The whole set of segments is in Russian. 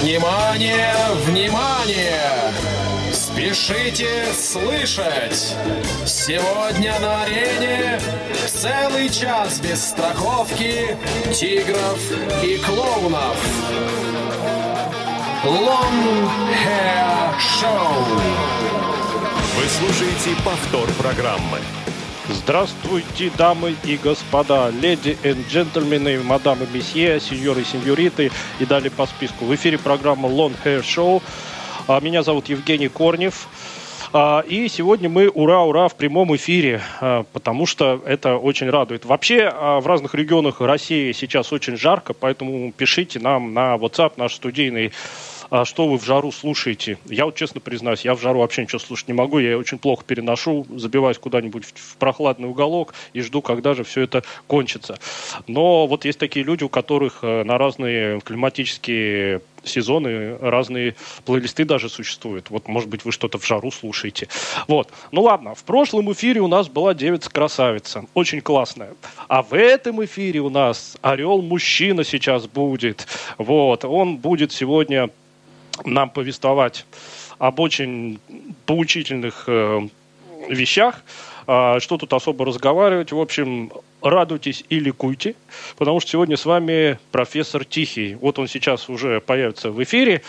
Внимание, внимание! Спешите слышать! Сегодня на арене целый час без страховки, тигров и клоунов. Long Hair Show. Вы слушаете повтор программы. Здравствуйте, дамы и господа, леди и джентльмены, мадамы, месье, сеньоры и сеньориты и далее по списку. В эфире программа Long Hair Show. А, меня зовут Евгений Корнев. А, и сегодня мы ура-ура в прямом эфире, а, потому что это очень радует. Вообще в разных регионах России сейчас очень жарко, поэтому пишите нам на WhatsApp наш студийный а что вы в жару слушаете? Я вот честно признаюсь, я в жару вообще ничего слушать не могу, я очень плохо переношу, забиваюсь куда-нибудь в прохладный уголок и жду, когда же все это кончится. Но вот есть такие люди, у которых э, на разные климатические сезоны, разные плейлисты даже существуют. Вот, может быть, вы что-то в жару слушаете. Вот. Ну ладно, в прошлом эфире у нас была девица-красавица. Очень классная. А в этом эфире у нас орел-мужчина сейчас будет. Вот. Он будет сегодня нам повествовать об очень поучительных э, вещах. А, что тут особо разговаривать? В общем, радуйтесь и ликуйте, потому что сегодня с вами профессор Тихий. Вот он сейчас уже появится в эфире.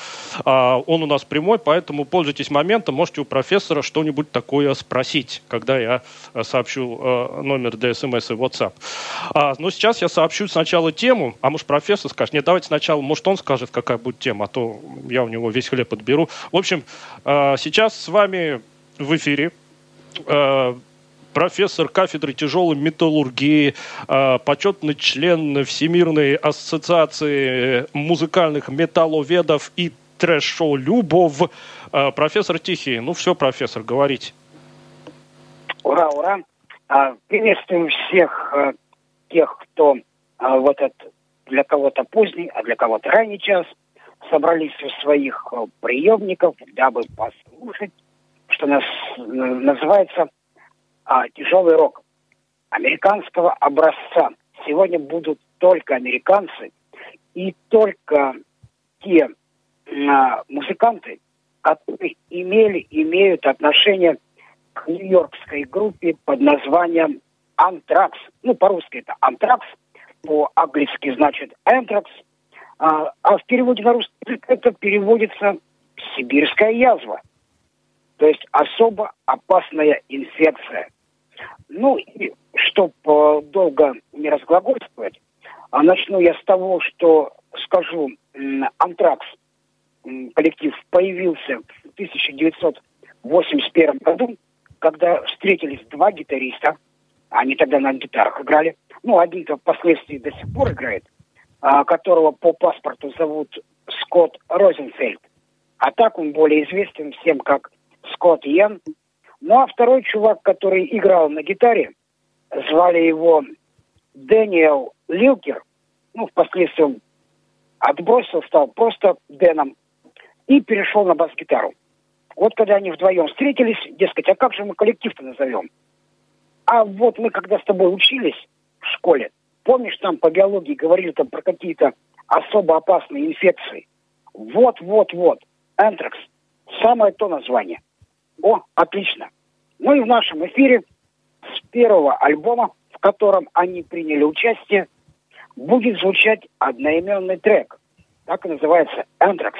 А, он у нас прямой, поэтому пользуйтесь моментом. Можете у профессора что-нибудь такое спросить, когда я э, сообщу номер для смс и WhatsApp. А, но сейчас я сообщу сначала тему, а может профессор скажет, нет, давайте сначала, может он скажет, какая будет тема, а то я у него весь хлеб отберу. В общем, сейчас с вами в эфире профессор кафедры тяжелой металлургии, а, почетный член Всемирной ассоциации музыкальных металловедов и трэш-шоу «Любов». А, профессор Тихий, ну все, профессор, говорите. Ура, ура. А, приветствуем всех тех, кто вот это для кого-то поздний, а для кого-то ранний час собрались у своих приемников, дабы послушать, что нас называется а, тяжелый рок американского образца. Сегодня будут только американцы и только те а, музыканты, которые имели, имеют отношение к нью-йоркской группе под названием Антракс. Ну, по-русски это Антракс, по-английски значит Антракс, а, а в переводе на русский язык это переводится «сибирская язва». То есть особо опасная инфекция – ну, и чтобы э, долго не разглагольствовать, а начну я с того, что скажу, «Антракс» коллектив появился в 1981 году, когда встретились два гитариста, они тогда на гитарах играли, ну, один-то впоследствии до сих пор играет, а, которого по паспорту зовут Скотт Розенфельд, а так он более известен всем как Скотт Йен, ну а второй чувак, который играл на гитаре, звали его Дэниел Лилкер. Ну, впоследствии он отбросил, стал просто Дэном и перешел на бас-гитару. Вот когда они вдвоем встретились, дескать, а как же мы коллектив-то назовем? А вот мы когда с тобой учились в школе, помнишь, там по биологии говорили там про какие-то особо опасные инфекции? Вот-вот-вот, антракс, самое то название. О, отлично. Ну и в нашем эфире с первого альбома, в котором они приняли участие, будет звучать одноименный трек. Так и называется «Энтракс».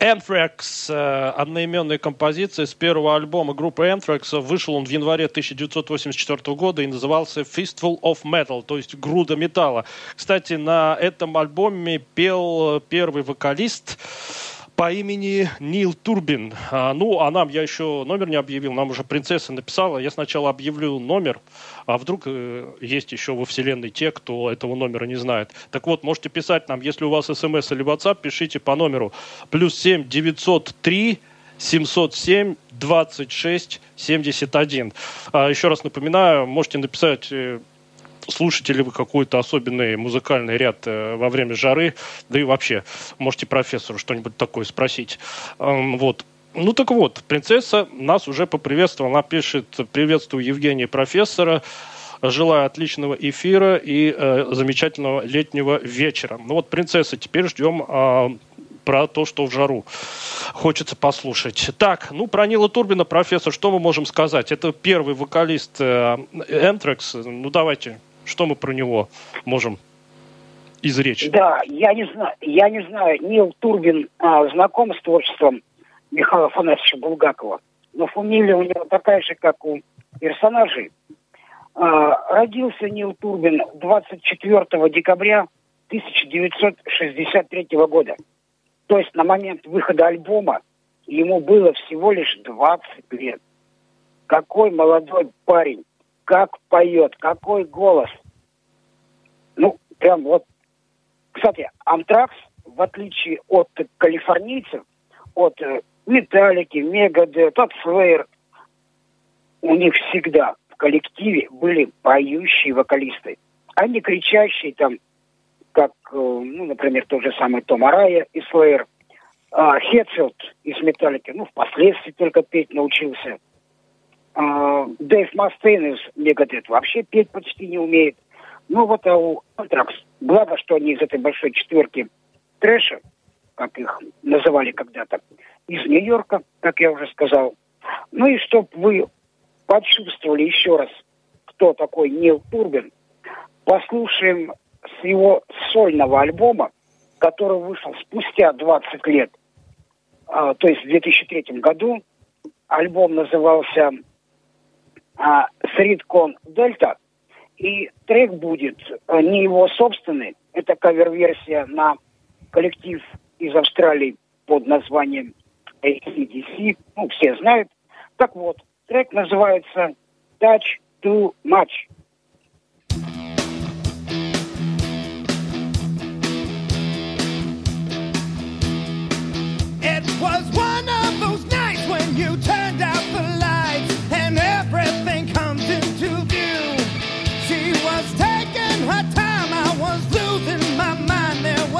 Anthrax, э, одноименная композиция с первого альбома группы Anthrax. Вышел он в январе 1984 года и назывался Fistful of Metal, то есть груда металла. Кстати, на этом альбоме пел первый вокалист по имени Нил Турбин. А, ну, а нам я еще номер не объявил, нам уже принцесса написала. Я сначала объявлю номер, а вдруг э, есть еще во вселенной те, кто этого номера не знает. Так вот, можете писать нам, если у вас смс или WhatsApp, пишите по номеру плюс 7 903 707 26 71. А, еще раз напоминаю, можете написать э, слушаете ли вы какой-то особенный музыкальный ряд э, во время жары, да и вообще можете профессору что-нибудь такое спросить. Вот. Ну так вот, принцесса нас уже поприветствовала. Она пишет «Приветствую Евгения профессора». Желаю отличного эфира и э, замечательного летнего вечера. Ну вот, принцесса, теперь ждем э, про то, что в жару хочется послушать. Так, ну про Нила Турбина, профессор, что мы можем сказать? Это первый вокалист э, Anthrax. Ну давайте что мы про него можем изречь? Да, я не знаю, я не знаю, Нил Турбин а, знаком с творчеством Михаила Афанасьевича Булгакова, но фамилия у него такая же, как у персонажей. А, родился Нил Турбин 24 декабря 1963 года. То есть на момент выхода альбома ему было всего лишь 20 лет. Какой молодой парень как поет, какой голос. Ну, прям вот. Кстати, Амтракс, в отличие от калифорнийцев, от э, Металлики, Мегадет, от Слэйр, у них всегда в коллективе были поющие вокалисты. А не кричащие там, как, э, ну, например, тот же самый Том Арая из Слэйр, а, Хетфилд из Металлики, ну, впоследствии только петь научился. А, Дэйв Мастейн из Мегадет вообще петь почти не умеет. Ну вот а у Антракс, благо, что они из этой большой четверки трэша, как их называли когда-то, из Нью-Йорка, как я уже сказал. Ну и чтобы вы почувствовали еще раз, кто такой Нил Турбин, послушаем с его сольного альбома, который вышел спустя 20 лет, а, то есть в 2003 году. Альбом назывался а, Сридкон Дельта. И трек будет а, не его собственный, это кавер-версия на коллектив из Австралии под названием ACDC, ну, все знают. Так вот, трек называется Touch Too Much. It was one of those nights when you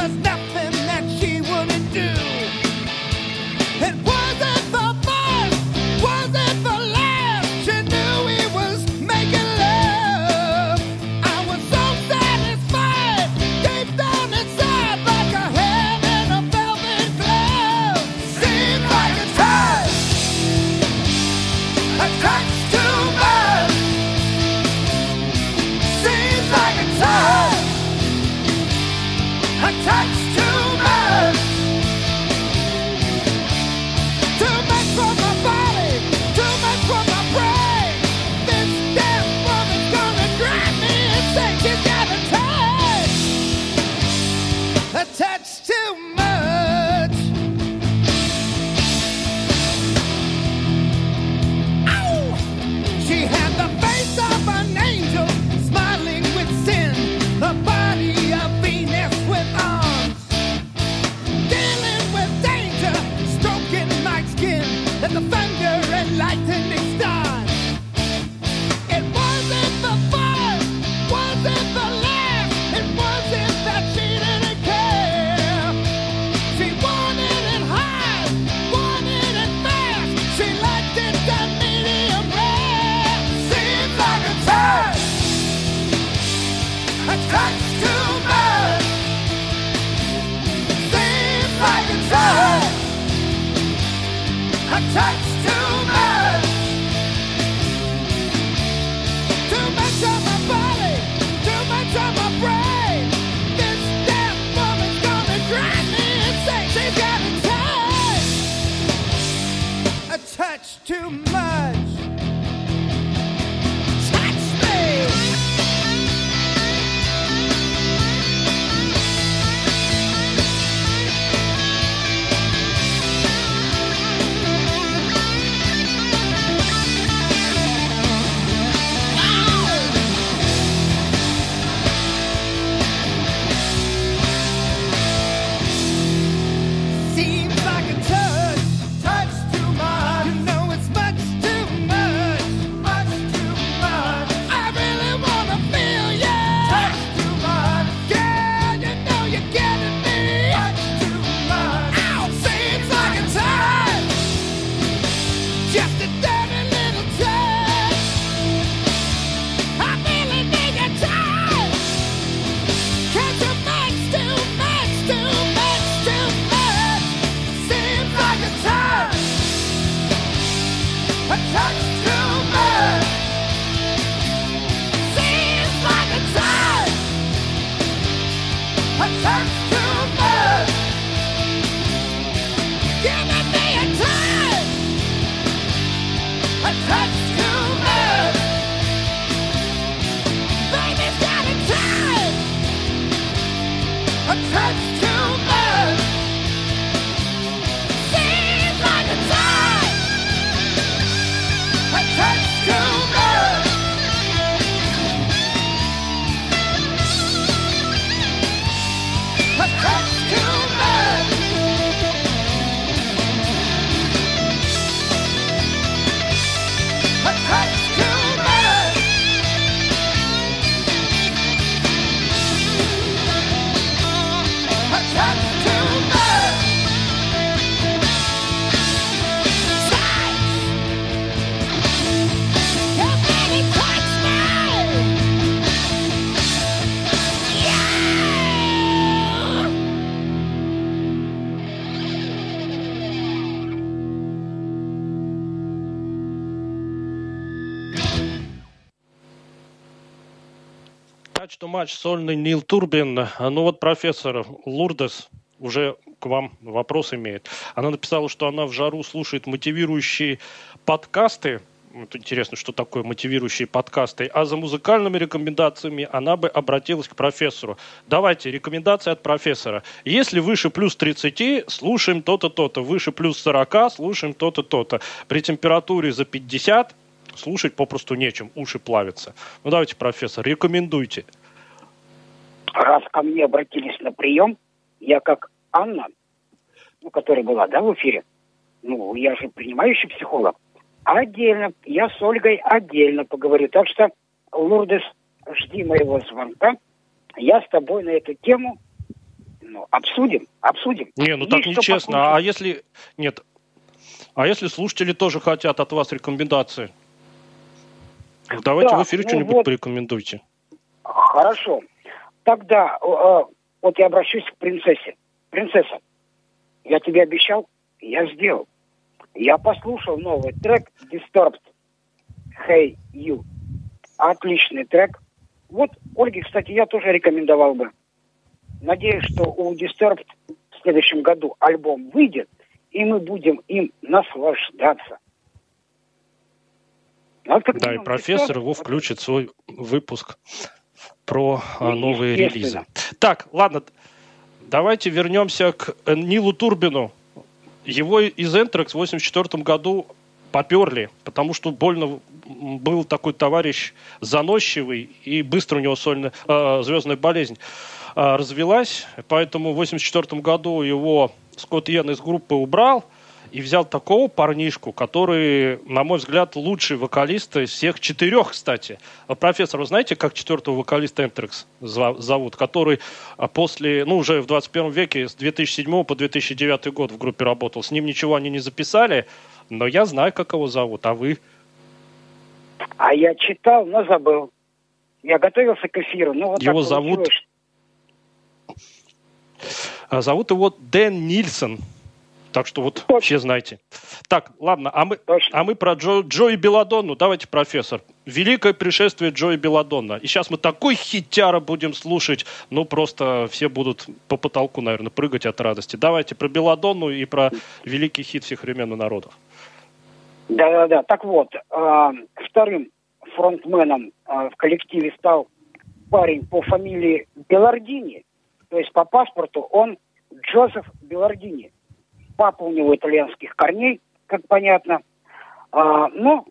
nothing матч сольный Нил Турбин. Ну вот профессор Лурдес уже к вам вопрос имеет. Она написала, что она в жару слушает мотивирующие подкасты. Вот интересно, что такое мотивирующие подкасты. А за музыкальными рекомендациями она бы обратилась к профессору. Давайте, рекомендации от профессора. Если выше плюс 30, слушаем то-то, то-то. Выше плюс 40, слушаем то-то, то-то. При температуре за 50 слушать попросту нечем, уши плавятся. Ну давайте, профессор, рекомендуйте раз ко мне обратились на прием, я как Анна, ну, которая была, да, в эфире, ну, я же принимающий психолог, отдельно, я с Ольгой отдельно поговорю. Так что, Лурдес, жди моего звонка, я с тобой на эту тему ну, обсудим, обсудим. Не, ну так нечестно. А если... Нет. А если слушатели тоже хотят от вас рекомендации? Давайте да, в эфире ну что-нибудь вот, порекомендуйте. Хорошо тогда э, вот я обращусь к принцессе. Принцесса, я тебе обещал, я сделал. Я послушал новый трек Disturbed Hey You. Отличный трек. Вот, Ольге, кстати, я тоже рекомендовал бы. Надеюсь, что у Disturbed в следующем году альбом выйдет, и мы будем им наслаждаться. Ну, да, и профессор его включит в свой выпуск про а, новые релизы. Так, ладно, давайте вернемся к Нилу Турбину. Его из Энтрекс в 84 году поперли, потому что больно был такой товарищ заносчивый, и быстро у него сольная, э, звездная болезнь э, развелась, поэтому в 84 году его Скотт Йен из группы убрал – и взял такого парнишку, который, на мой взгляд, лучший вокалист из всех четырех, кстати. А, профессор, вы знаете, как четвертого вокалиста Энтрекс зовут, который а, после, ну, уже в 21 веке, с 2007 по 2009 год в группе работал. С ним ничего они не записали, но я знаю, как его зовут, а вы? А я читал, но забыл. Я готовился к эфиру, но вот Его зовут... А, зовут его Дэн Нильсон. Так что вот Точно. все знаете. Так, ладно, а мы, а мы про Джо, Джои Беладонну. Давайте, профессор. Великое пришествие Джои Беладонна. И сейчас мы такой хитяра будем слушать, ну просто все будут по потолку, наверное, прыгать от радости. Давайте про Беладонну и про великий хит всех времен и народов. Да-да-да. Так вот, э, вторым фронтменом э, в коллективе стал парень по фамилии Белардини. То есть по паспорту он Джозеф Белардини папа у него итальянских корней, как понятно. А, но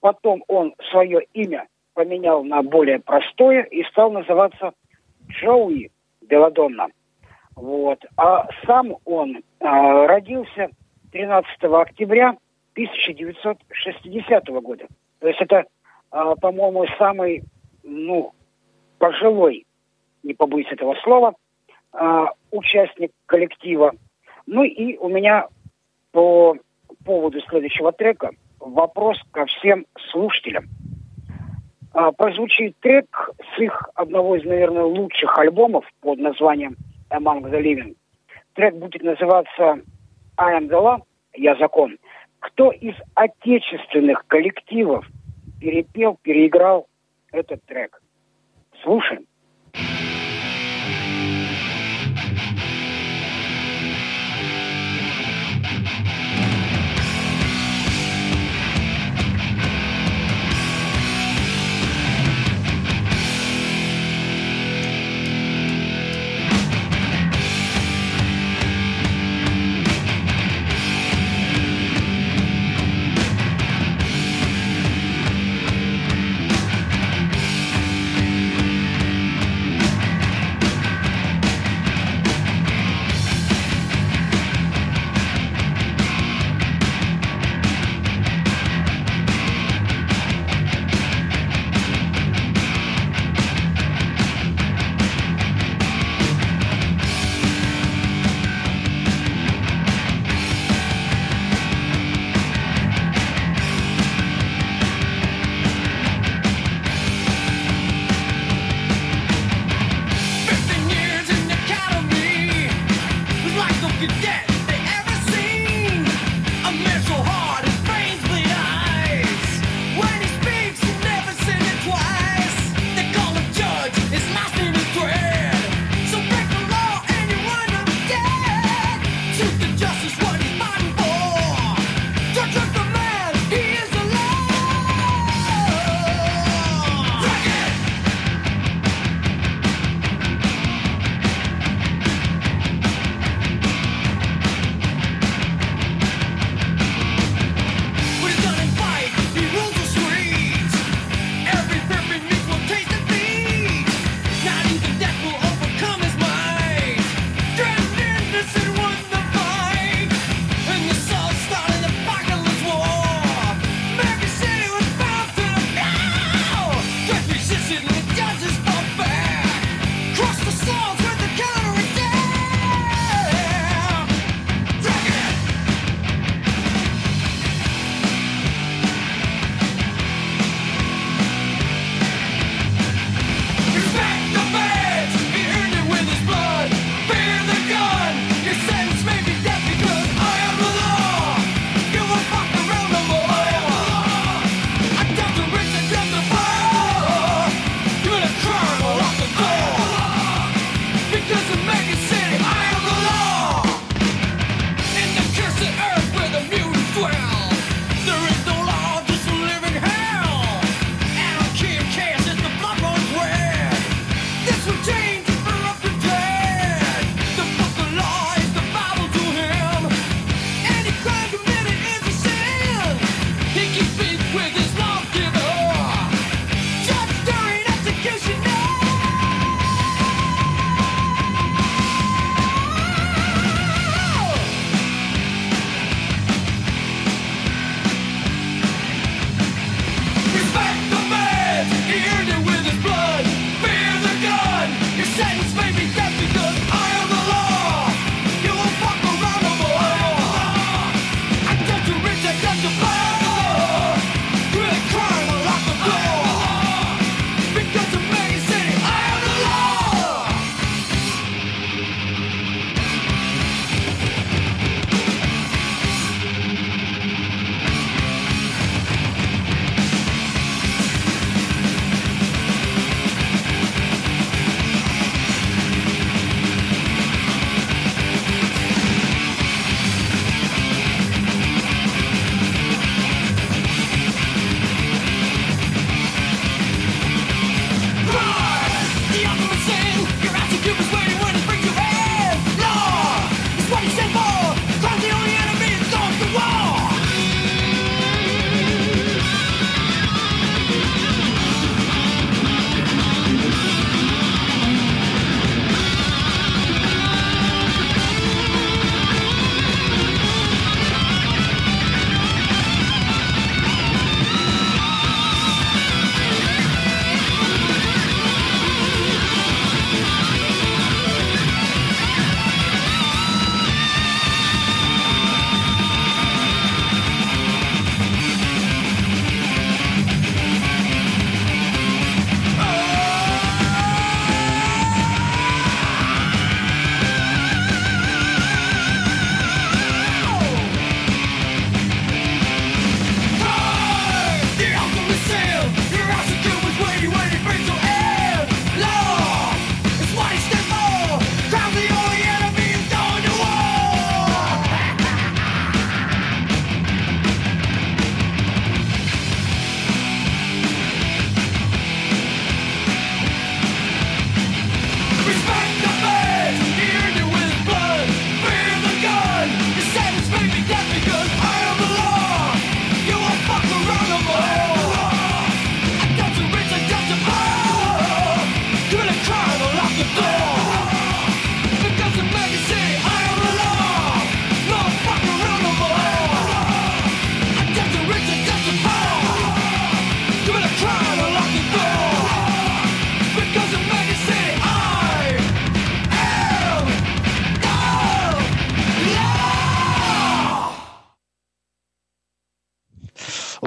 потом он свое имя поменял на более простое и стал называться Джоуи Беладонна. Вот. А сам он а, родился 13 октября 1960 года. То есть это, э, по-моему, самый, ну, пожилой, не побоюсь этого слова, э, участник коллектива. Ну и у меня по поводу следующего трека вопрос ко всем слушателям. А, прозвучит трек с их одного из, наверное, лучших альбомов под названием Among the Living. Трек будет называться I am the law, я закон. Кто из отечественных коллективов перепел, переиграл этот трек? Слушаем.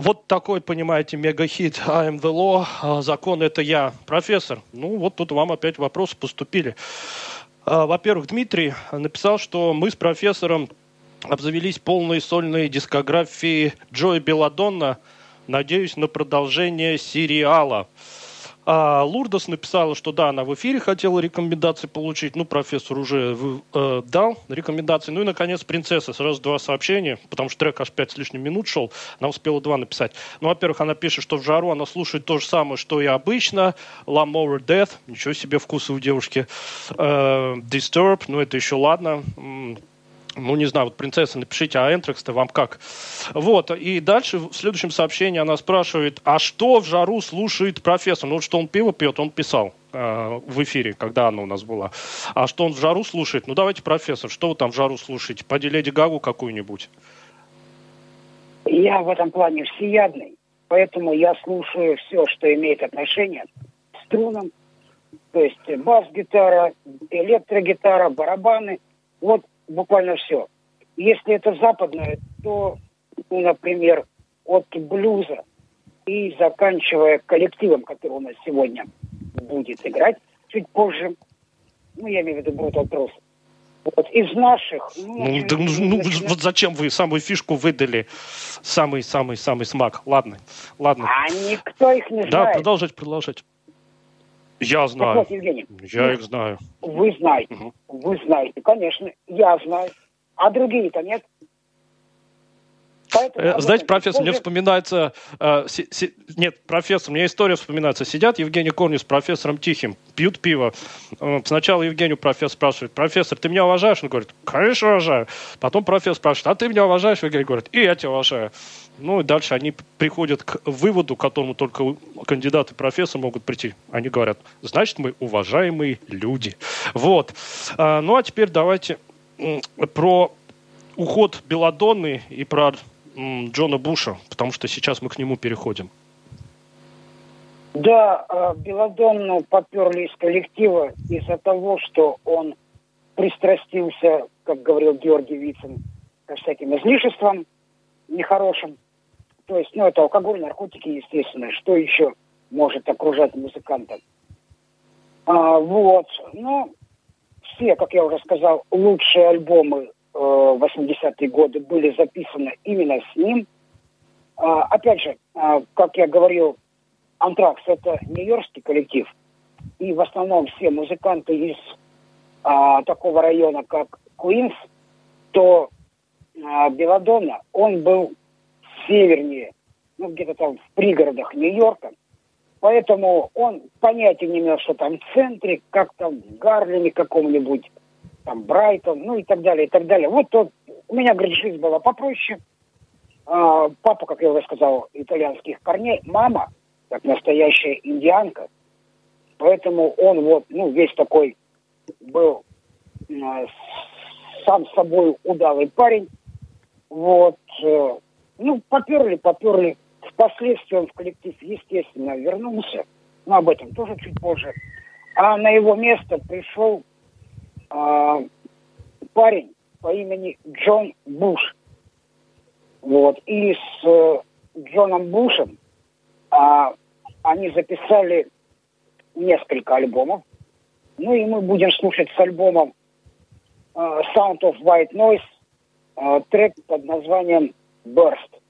Вот такой, понимаете, мегахит I am the law, закон это я. Профессор, ну вот тут вам опять вопросы поступили. А, во-первых, Дмитрий написал, что мы с профессором обзавелись полной сольной дискографией Джои Беладонна. Надеюсь на продолжение сериала. А Лурдос написала, что да, она в эфире хотела рекомендации получить. Ну, профессор уже э, дал рекомендации. Ну и, наконец, принцесса. Сразу два сообщения, потому что трек аж пять с лишним минут шел. Она успела два написать. Ну, во-первых, она пишет, что в жару она слушает то же самое, что и обычно. Lam Over Death. Ничего себе вкусы у девушки. Э, Disturb. Ну, это еще ладно ну, не знаю, вот принцесса, напишите, а Энтрекс-то вам как? Вот, и дальше в следующем сообщении она спрашивает, а что в жару слушает профессор? Ну, что он пиво пьет, он писал э, в эфире, когда она у нас была. А что он в жару слушает? Ну, давайте, профессор, что вы там в жару слушаете? Поди Леди Гагу какую-нибудь. Я в этом плане всеядный, поэтому я слушаю все, что имеет отношение к струнам, то есть бас-гитара, электрогитара, барабаны. Вот буквально все. Если это западное, то, ну, например, от блюза и заканчивая коллективом, который у нас сегодня будет играть чуть позже, ну, я имею в виду Brutal Truth, вот из наших... Ну, ну, да, ну, ну вот зачем вы самую фишку выдали? Самый-самый-самый смак. Ладно, ладно. А никто их не знает. Да, продолжать, продолжать. Я знаю. Так вот, Евгений. Я их знаю. Вы знаете. Угу. Вы знаете, конечно. Я знаю. А другие-то нет. Поэтому, э, Знаете, профессор, позже... мне вспоминается... Э, си, си, нет, профессор, мне история вспоминается. Сидят Евгений Корни с профессором Тихим, пьют пиво. Э, сначала Евгению профессор спрашивает, профессор, ты меня уважаешь? Он говорит, конечно уважаю. Потом профессор спрашивает, а ты меня уважаешь? Евгений говорит, и я тебя уважаю. Ну и дальше они приходят к выводу, к которому только кандидаты профессора могут прийти. Они говорят, значит, мы уважаемые люди. Вот. А, ну а теперь давайте про уход Беладонны и про Джона Буша, потому что сейчас мы к нему переходим. Да, а, Беладонну поперли из коллектива из-за того, что он пристрастился, как говорил Георгий Вицин, ко всяким излишествам нехорошим. То есть, ну, это алкоголь, наркотики, естественно. Что еще может окружать музыканта? А, вот. Ну, все, как я уже сказал, лучшие альбомы 80-е годы были записаны именно с ним. А, опять же, а, как я говорил, Антракс – это нью-йоркский коллектив, и в основном все музыканты из а, такого района, как Куинс, то а, Беладонна, он был севернее, ну, где-то там в пригородах Нью-Йорка, поэтому он понятия не имел, что там в центре, как там в Гарлеме каком-нибудь, там Брайтон, ну и так далее, и так далее. Вот тот, у меня, говорит, жизнь была попроще. А, папа, как я уже сказал, итальянских корней. Мама, как настоящая индианка. Поэтому он вот, ну, весь такой был а, сам собой удалый парень. Вот. Ну, поперли, поперли. Впоследствии он в коллектив, естественно, вернулся. Но об этом тоже чуть позже. А на его место пришел а, парень по имени Джон Буш. Вот. И с э, Джоном Бушем а, они записали несколько альбомов. Ну и мы будем слушать с альбомом э, Sound of White Noise э, трек под названием Burst.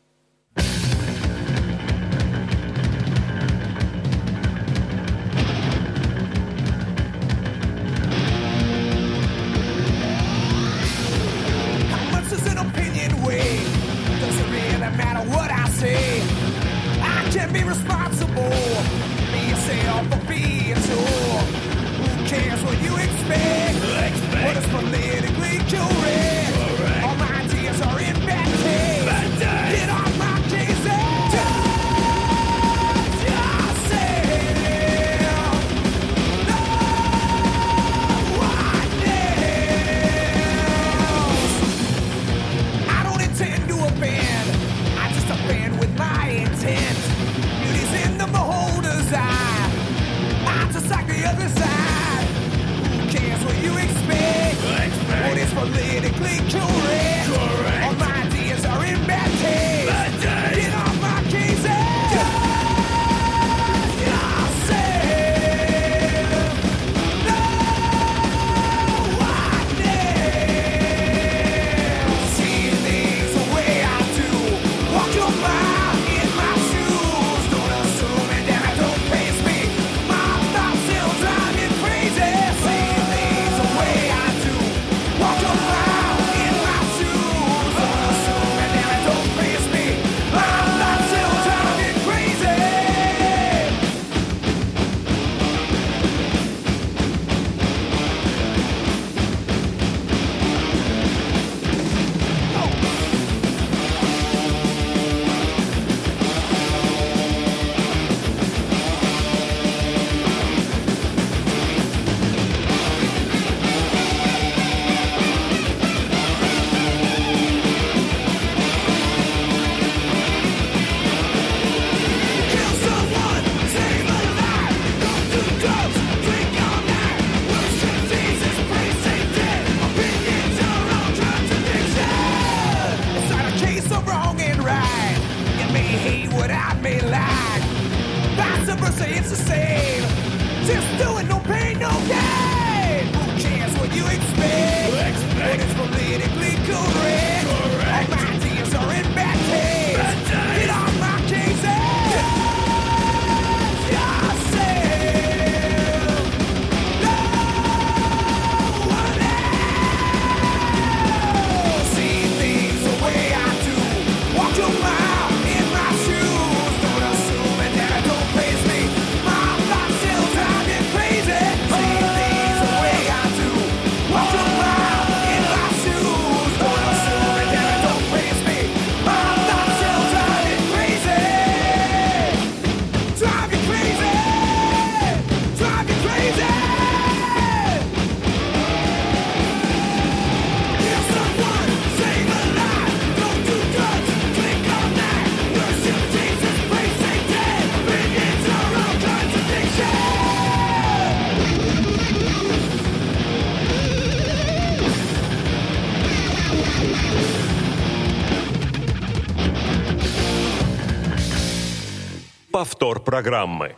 Программы.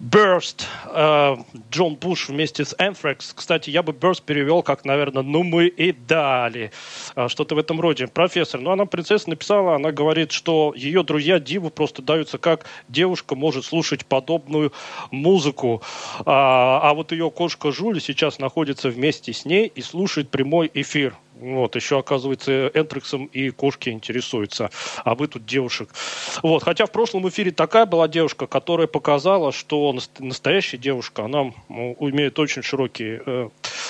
Burst, э, Джон Буш вместе с Anthrax. Кстати, я бы Burst перевел как, наверное, ну мы и дали. А, Что-то в этом роде. Профессор, ну она принцесса написала, она говорит, что ее друзья Диву просто даются, как девушка может слушать подобную музыку. А, а вот ее кошка Жули сейчас находится вместе с ней и слушает прямой эфир. Вот, еще, оказывается, Энтрексом и кошки интересуются, а вы тут девушек. Вот, хотя в прошлом эфире такая была девушка, которая показала, что нас- настоящая девушка, она м, имеет очень широкие э,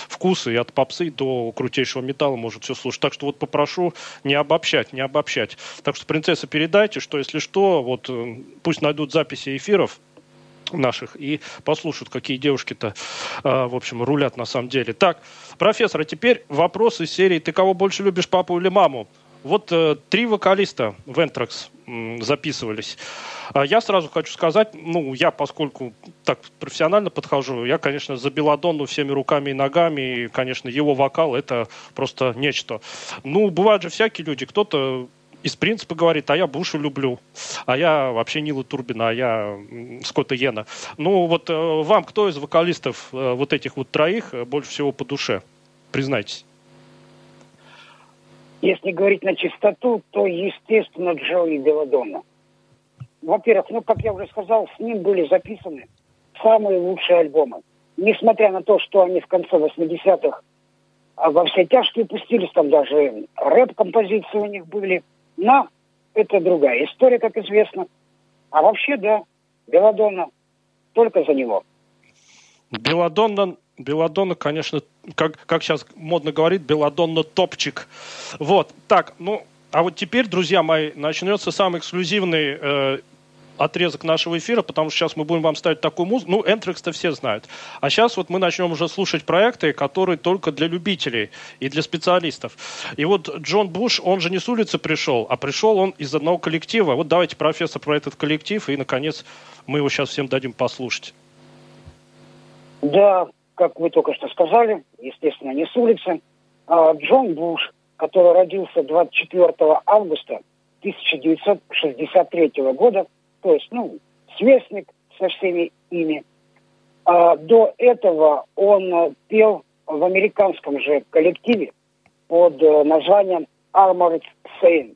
вкусы, и от попсы до крутейшего металла может все слушать. Так что вот попрошу не обобщать, не обобщать. Так что, принцесса, передайте, что если что, вот э, пусть найдут записи эфиров, наших и послушают, какие девушки-то, э, в общем, рулят на самом деле. Так, профессор, а теперь вопрос из серии «Ты кого больше любишь, папу или маму?» Вот э, три вокалиста в Энтракс записывались. А Я сразу хочу сказать, ну, я, поскольку так профессионально подхожу, я, конечно, за Беладонну всеми руками и ногами, и, конечно, его вокал – это просто нечто. Ну, бывают же всякие люди, кто-то из принципа говорит, а я Буша люблю, а я вообще Нила Турбина, а я Скотта Йена. Ну вот э, вам кто из вокалистов э, вот этих вот троих э, больше всего по душе? Признайтесь. Если говорить на чистоту, то, естественно, Джои Беладонна. Во-первых, ну, как я уже сказал, с ним были записаны самые лучшие альбомы. Несмотря на то, что они в конце 80-х а, во все тяжкие пустились, там даже рэп-композиции у них были. Но это другая история, как известно. А вообще, да, Беладонна только за него. Беладонна, Беладонна, конечно, как, как сейчас модно говорить, Беладонна топчик. Вот, так, ну, а вот теперь, друзья мои, начнется самый эксклюзивный э, отрезок нашего эфира, потому что сейчас мы будем вам ставить такую музыку. Ну, Энтрекс-то все знают. А сейчас вот мы начнем уже слушать проекты, которые только для любителей и для специалистов. И вот Джон Буш, он же не с улицы пришел, а пришел он из одного коллектива. Вот давайте, профессор, про этот коллектив, и, наконец, мы его сейчас всем дадим послушать. Да, как вы только что сказали, естественно, не с улицы. А, Джон Буш, который родился 24 августа 1963 года, то есть, ну, сверстник со всеми ими. А, до этого он э, пел в американском же коллективе под э, названием Armored Saint.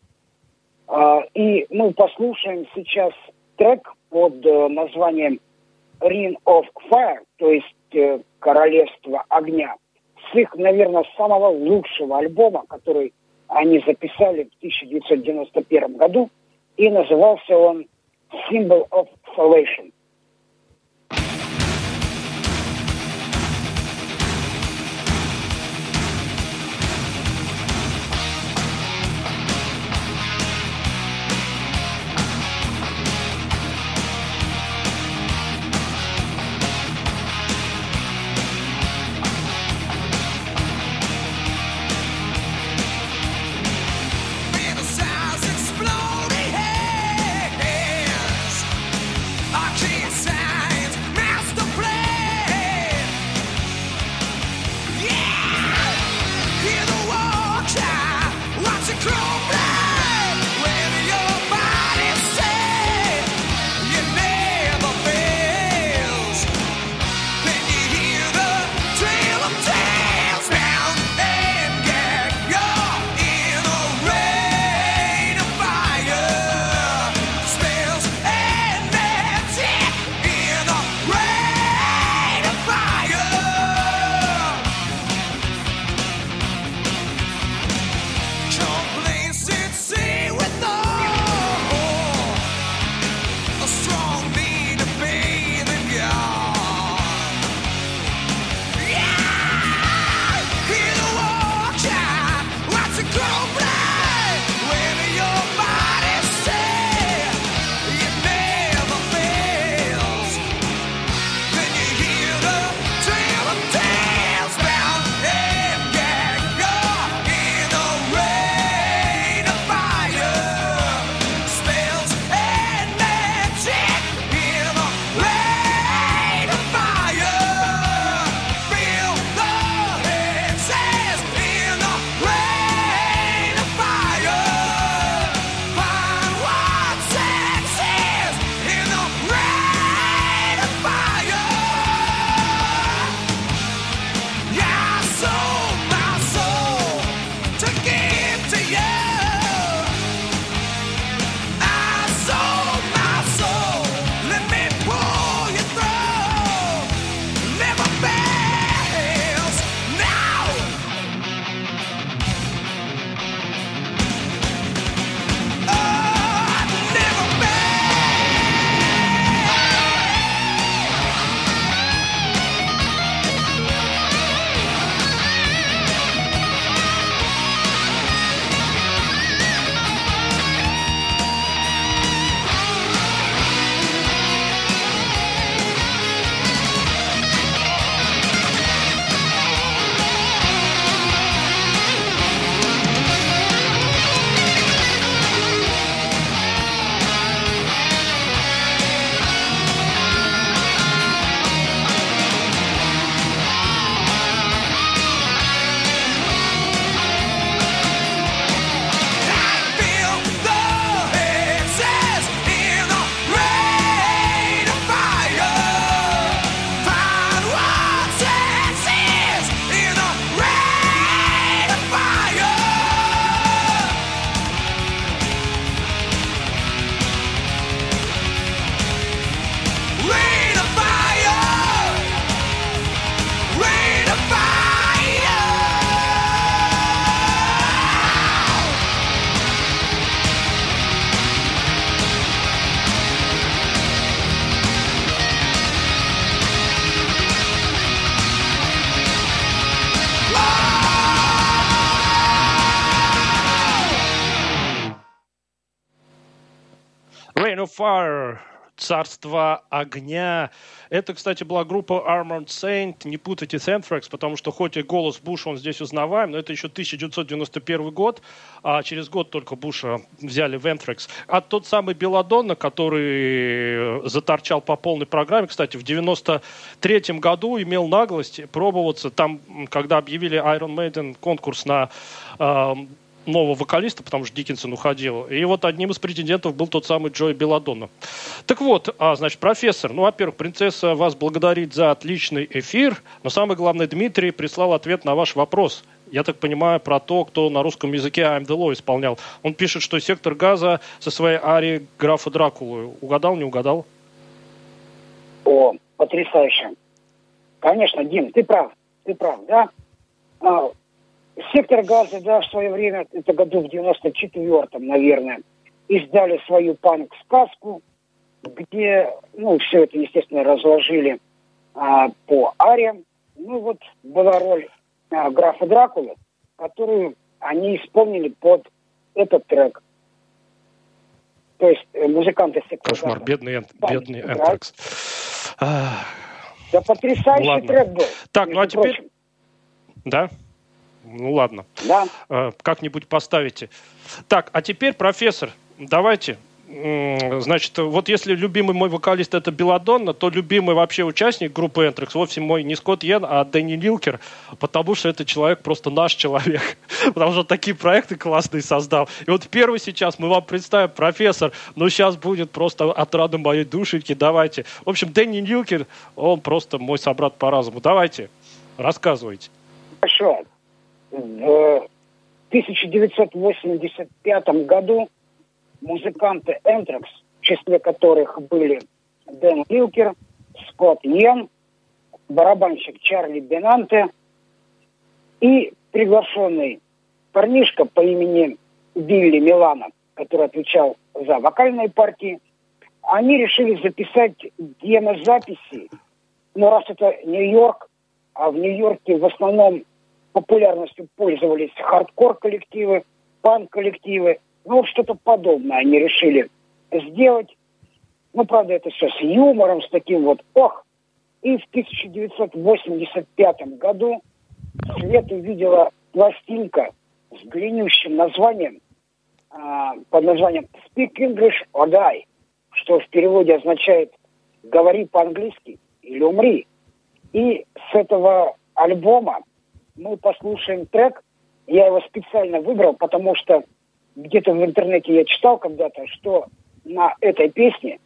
А, и мы послушаем сейчас трек под э, названием Ring of Fire, то есть Королевство огня, с их, наверное, самого лучшего альбома, который они записали в 1991 году, и назывался он Symbol of Salvation. Rain of Fire, Царство огня. Это, кстати, была группа Armored Saint. Не путайте с Anthrax, потому что хоть и голос Буша, он здесь узнаваем, но это еще 1991 год, а через год только Буша взяли в Anthrax. А тот самый Беладонна, который заторчал по полной программе, кстати, в 93 году имел наглость пробоваться. Там, когда объявили Iron Maiden конкурс на э, нового вокалиста, потому что Диккенсон уходил. И вот одним из претендентов был тот самый Джой Беладонна. Так вот, а, значит, профессор, ну, во-первых, принцесса вас благодарит за отличный эфир, но самое главное, Дмитрий прислал ответ на ваш вопрос. Я так понимаю, про то, кто на русском языке I'm the Law исполнял. Он пишет, что сектор газа со своей арией графа Дракулы. Угадал, не угадал? О, потрясающе. Конечно, Дим, ты прав, ты прав, да? Сектор газа, да, в свое время, это году в 94-м, наверное, издали свою панк-сказку, где, ну, все это, естественно, разложили а, по ариям. Ну, вот была роль а, графа Дракулы, которую они исполнили под этот трек. То есть э, музыканты сектора Кошмар, газа. бедный, Эн- бедный. Энтрекс. Да потрясающий Ладно. трек был. Так, ну а теперь- прочим. Да? Ну ладно. Да. Э, как-нибудь поставите. Так, а теперь, профессор, давайте. Значит, вот если любимый мой вокалист это Беладонна, то любимый вообще участник группы Энтрекс вовсе мой не Скотт Йен, а Дэнни Лилкер, потому что это человек просто наш человек, потому что такие проекты классные создал. И вот первый сейчас мы вам представим, профессор, ну сейчас будет просто отрада моей душеньки, давайте. В общем, Дэнни Лилкер, он просто мой собрат по разуму. Давайте, рассказывайте. Хорошо. В 1985 году музыканты Энтрекс, в числе которых были Дэн Лилкер, Скотт Йен, барабанщик Чарли Бенанте и приглашенный парнишка по имени Билли Милана, который отвечал за вокальные партии, они решили записать демозаписи. Но раз это Нью-Йорк, а в Нью-Йорке в основном популярностью пользовались хардкор-коллективы, панк-коллективы. Ну, что-то подобное они решили сделать. Ну, правда, это все с юмором, с таким вот ох. И в 1985 году свет увидела пластинка с длиннющим названием, а, под названием «Speak English or Die», что в переводе означает «говори по-английски или умри». И с этого альбома мы послушаем трек. Я его специально выбрал, потому что где-то в интернете я читал когда-то, что на этой песне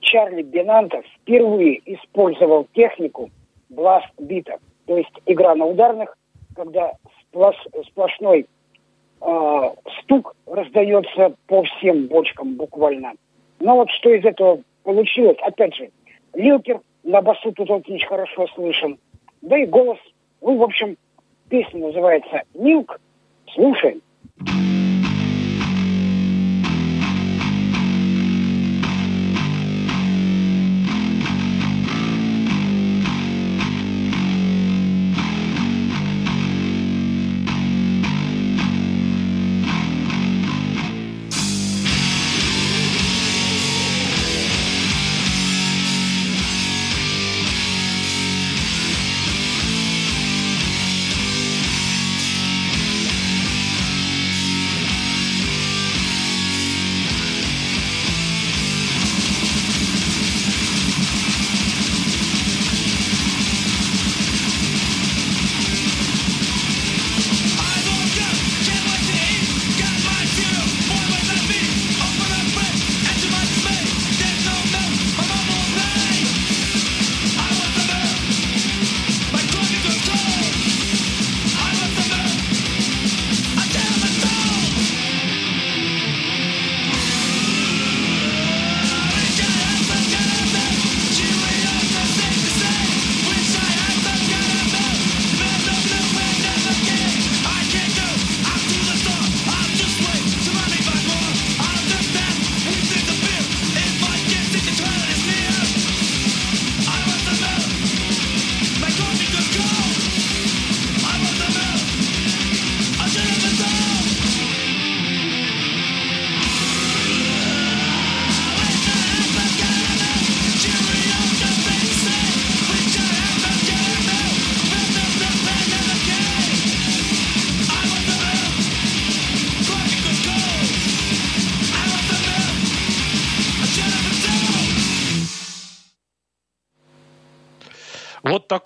Чарли Бенанта впервые использовал технику бласт-бита. То есть игра на ударных, когда сплош- сплошной э, стук раздается по всем бочкам буквально. Но вот что из этого получилось, опять же, Лилкер на басу тут очень хорошо слышен, да и голос. Ну, в общем, песня называется «Милк». Слушаем. Speak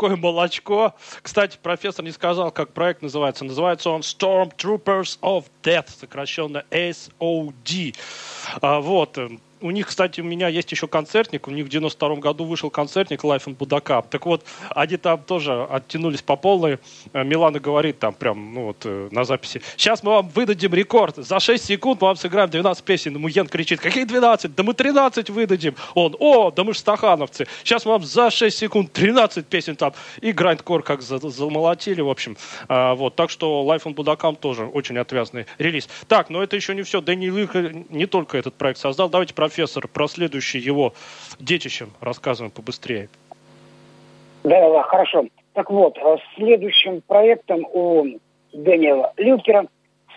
такое молочко. Кстати, профессор не сказал, как проект называется. Называется он Stormtroopers of Death, сокращенно SOD. А, вот. У них, кстати, у меня есть еще концертник. У них в 92 году вышел концертник Life in Budaka. Так вот, они там тоже оттянулись по полной. Э, Милана говорит там прям, ну вот, э, на записи. Сейчас мы вам выдадим рекорд. За 6 секунд мы вам сыграем 12 песен. Муен кричит, какие 12? Да мы 13 выдадим. Он, о, да мы же стахановцы. Сейчас мы вам за 6 секунд 13 песен там. И грайндкор как за- замолотили, в общем. А, вот, так что Life on Budakam тоже очень отвязный релиз. Так, но это еще не все. Дэниел Лик не только этот проект создал. Давайте, профессор, про следующий его детище рассказываем побыстрее. Да, да, хорошо. Так вот, э, следующим проектом у Дэниела Люкера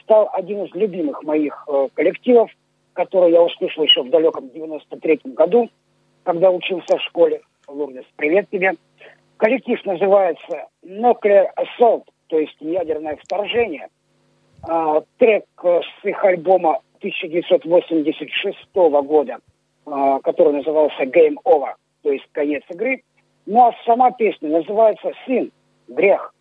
стал один из любимых моих э, коллективов, который я услышал еще в далеком 93-м году, когда учился в школе. Лурдес, привет тебе. Коллектив называется Nuclear Assault, то есть ядерное вторжение. А, трек э, с их альбома 1986 года, а, который назывался Game Over, то есть конец игры. Ну а сама песня называется «Сын», «Грех».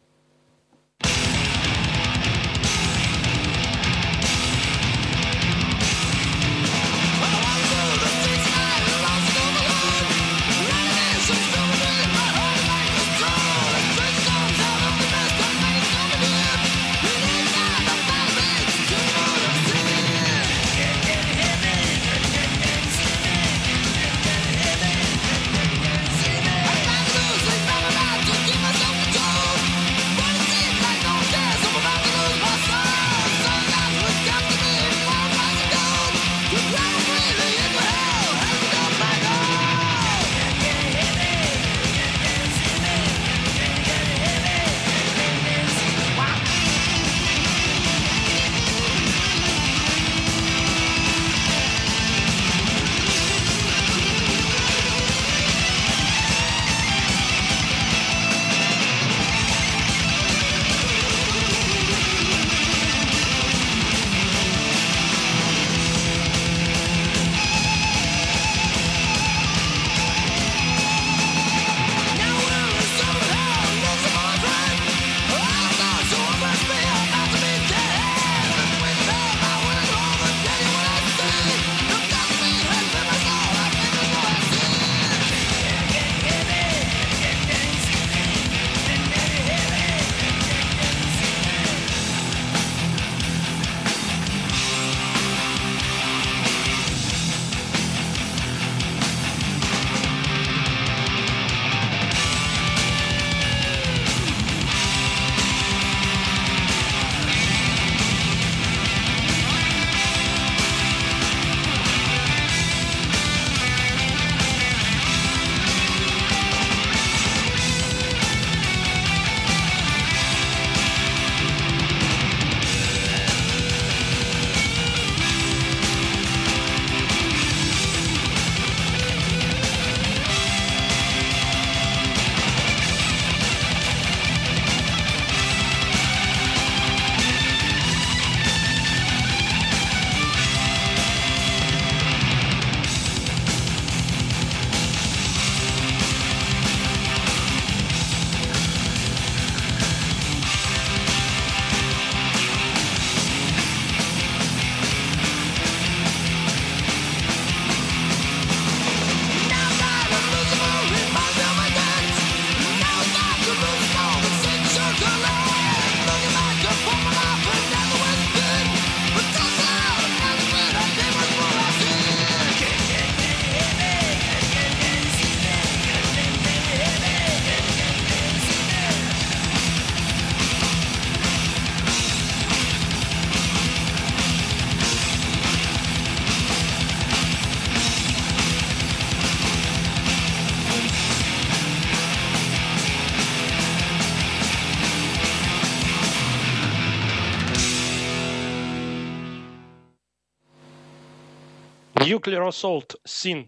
Nuclear Assault Sin.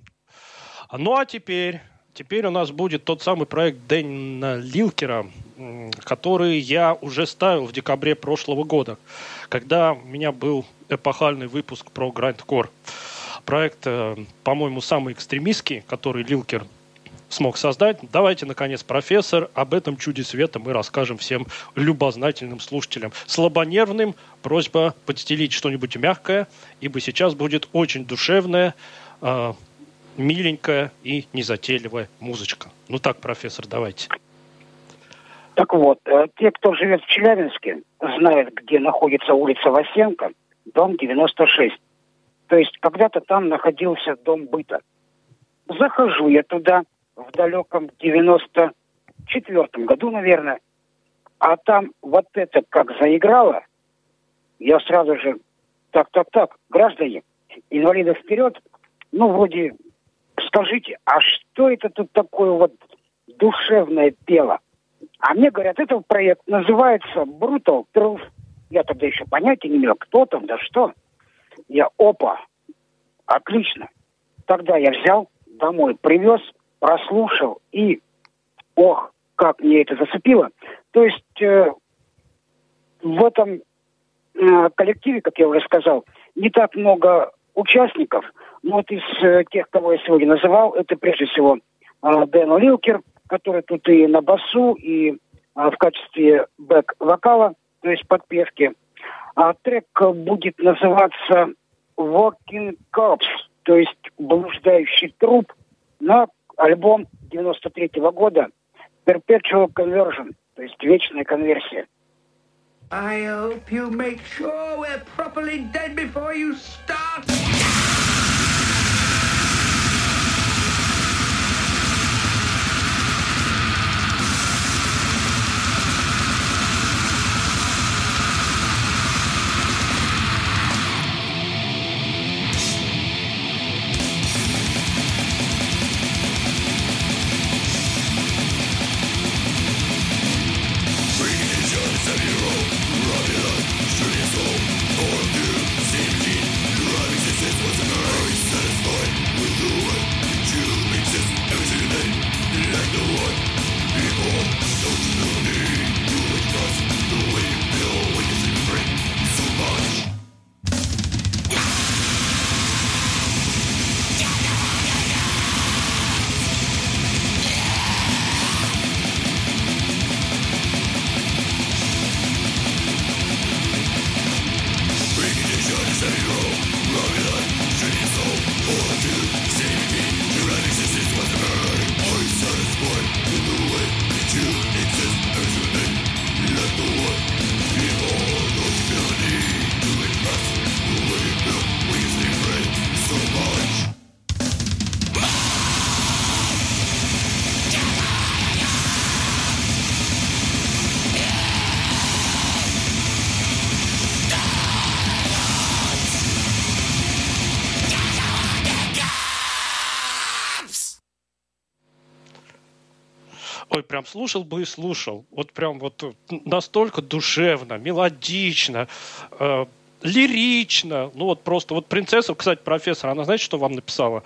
Ну а теперь, теперь у нас будет тот самый проект Дэна Лилкера, который я уже ставил в декабре прошлого года, когда у меня был эпохальный выпуск про Grindcore. Проект, э, по-моему, самый экстремистский, который Лилкер смог создать. Давайте, наконец, профессор, об этом чуде света мы расскажем всем любознательным слушателям. Слабонервным просьба подстелить что-нибудь мягкое, ибо сейчас будет очень душевная, э, миленькая и незатейливая музычка. Ну так, профессор, давайте. Так вот, э, те, кто живет в Челябинске, знают, где находится улица Васенко, дом 96. То есть когда-то там находился дом быта. Захожу я туда в далеком 94 году, наверное, а там вот это как заиграло, я сразу же, так, так, так, граждане, инвалиды вперед, ну, вроде, скажите, а что это тут такое вот душевное пело? А мне говорят, этот проект называется Brutal Truth. Я тогда еще понятия не имел, кто там, да что. Я, опа, отлично. Тогда я взял, домой привез, прослушал и, ох, как мне это зацепило. То есть э, в этом э, коллективе, как я уже сказал, не так много участников, но вот из э, тех, кого я сегодня называл, это прежде всего э, Дэн Лилкер, который тут и на басу, и э, в качестве бэк-вокала, то есть подпевки. А трек будет называться Walking Corpse, то есть блуждающий труп, на альбом 93 -го года Perpetual Conversion, то есть вечная конверсия. I hope you make sure we're properly dead before you start. Прям слушал бы и слушал. Вот прям вот э, настолько душевно, мелодично, э, лирично. Ну вот просто, вот принцесса, кстати, профессор, она знаете, что вам написала?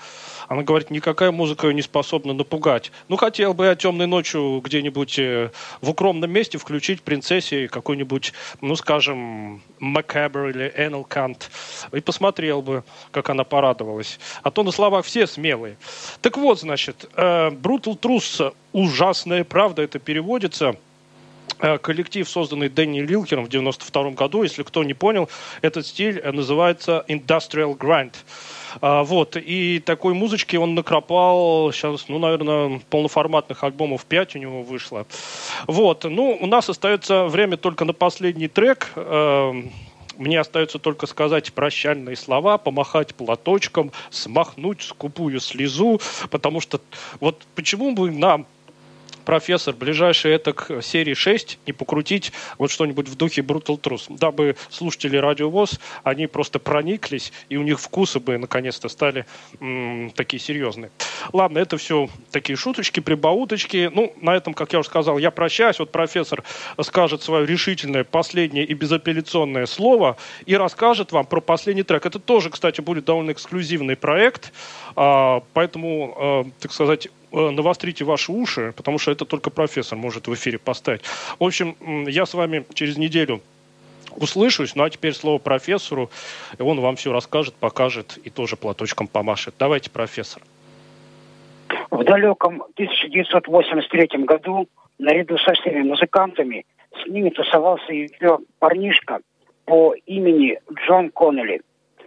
Она говорит, никакая музыка ее не способна напугать. Ну, хотел бы я темной ночью где-нибудь э, в укромном месте включить принцессе какой-нибудь, ну, скажем, Макабр или Эннел Кант. И посмотрел бы, как она порадовалась. А то на словах все смелые. Так вот, значит, э, Brutal Truth, ужасная правда, это переводится – Э, коллектив, созданный Дэнни Лилкером в 92 году. Если кто не понял, этот стиль э, называется Industrial Grind. А, вот, и такой музычки он накропал сейчас, ну, наверное, полноформатных альбомов 5 у него вышло. Вот, ну, у нас остается время только на последний трек. Э, мне остается только сказать прощальные слова, помахать платочком, смахнуть скупую слезу, потому что вот почему бы нам профессор, ближайший это к серии 6, не покрутить вот что-нибудь в духе Brutal Truth, дабы слушатели Радио ВОЗ, они просто прониклись, и у них вкусы бы наконец-то стали м, такие серьезные. Ладно, это все такие шуточки, прибауточки. Ну, на этом, как я уже сказал, я прощаюсь. Вот профессор скажет свое решительное, последнее и безапелляционное слово и расскажет вам про последний трек. Это тоже, кстати, будет довольно эксклюзивный проект, а, поэтому, а, так сказать, э, навострите ваши уши, потому что это только профессор может в эфире поставить. В общем, я с вами через неделю услышусь. Ну а теперь слово профессору, и он вам все расскажет, покажет и тоже платочком помашет. Давайте, профессор. в далеком 1983 году наряду со всеми музыкантами с ними тусовался еще парнишка по имени Джон Коннелли,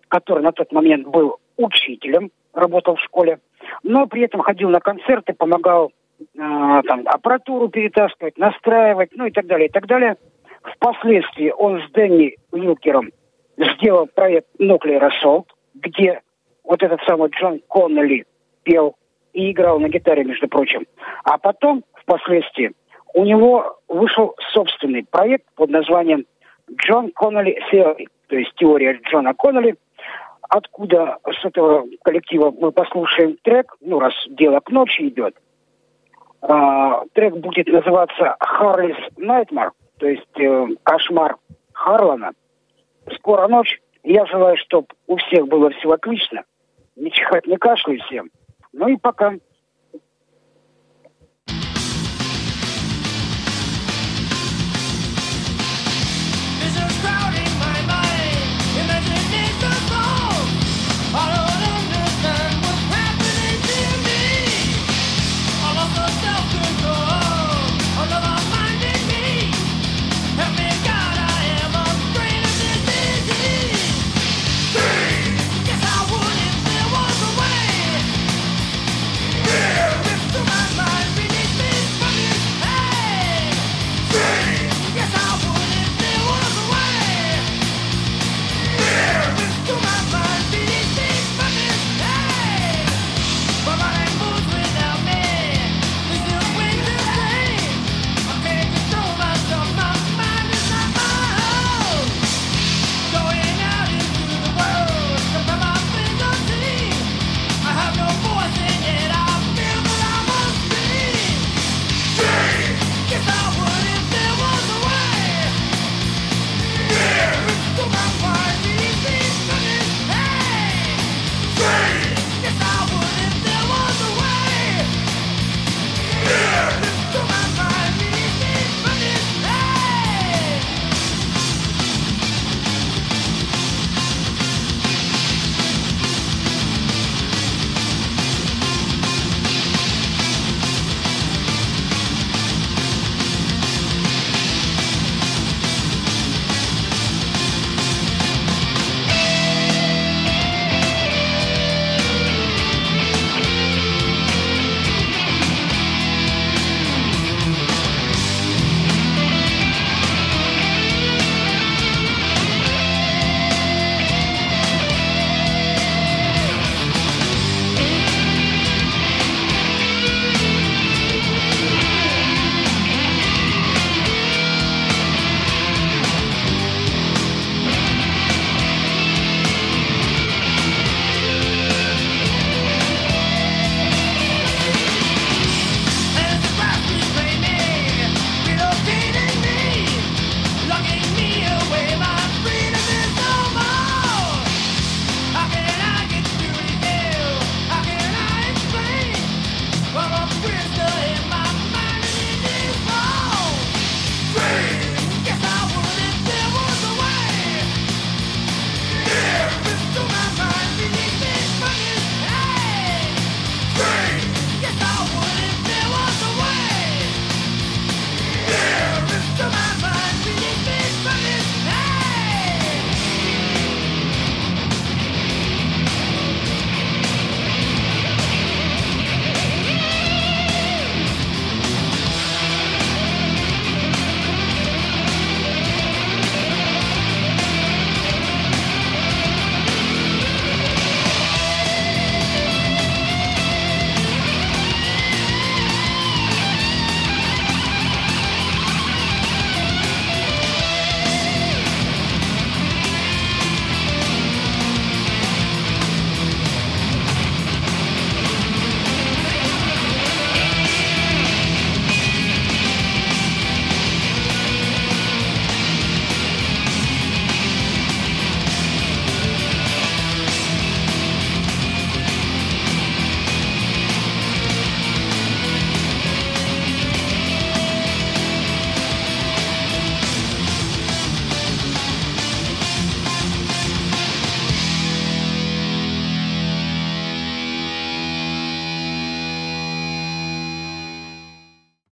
который на тот момент был учителем, работал в школе, но при этом ходил на концерты, помогал э, там аппаратуру перетаскивать, настраивать, ну и так далее, и так далее. Впоследствии он с Дэнни Уилкером сделал проект Nuclear Assault, где вот этот самый Джон Коннелли пел и играл на гитаре, между прочим. А потом, впоследствии, у него вышел собственный проект под названием Джон Коннелли Theory, то есть теория Джона Коннелли, откуда с этого коллектива мы послушаем трек, ну, раз дело к ночи идет. А, трек будет называться Harley's Nightmare, то есть э, кошмар Харлана. Скоро ночь. Я желаю, чтобы у всех было все отлично. Не чихать, не кашлять всем. Ну и пока.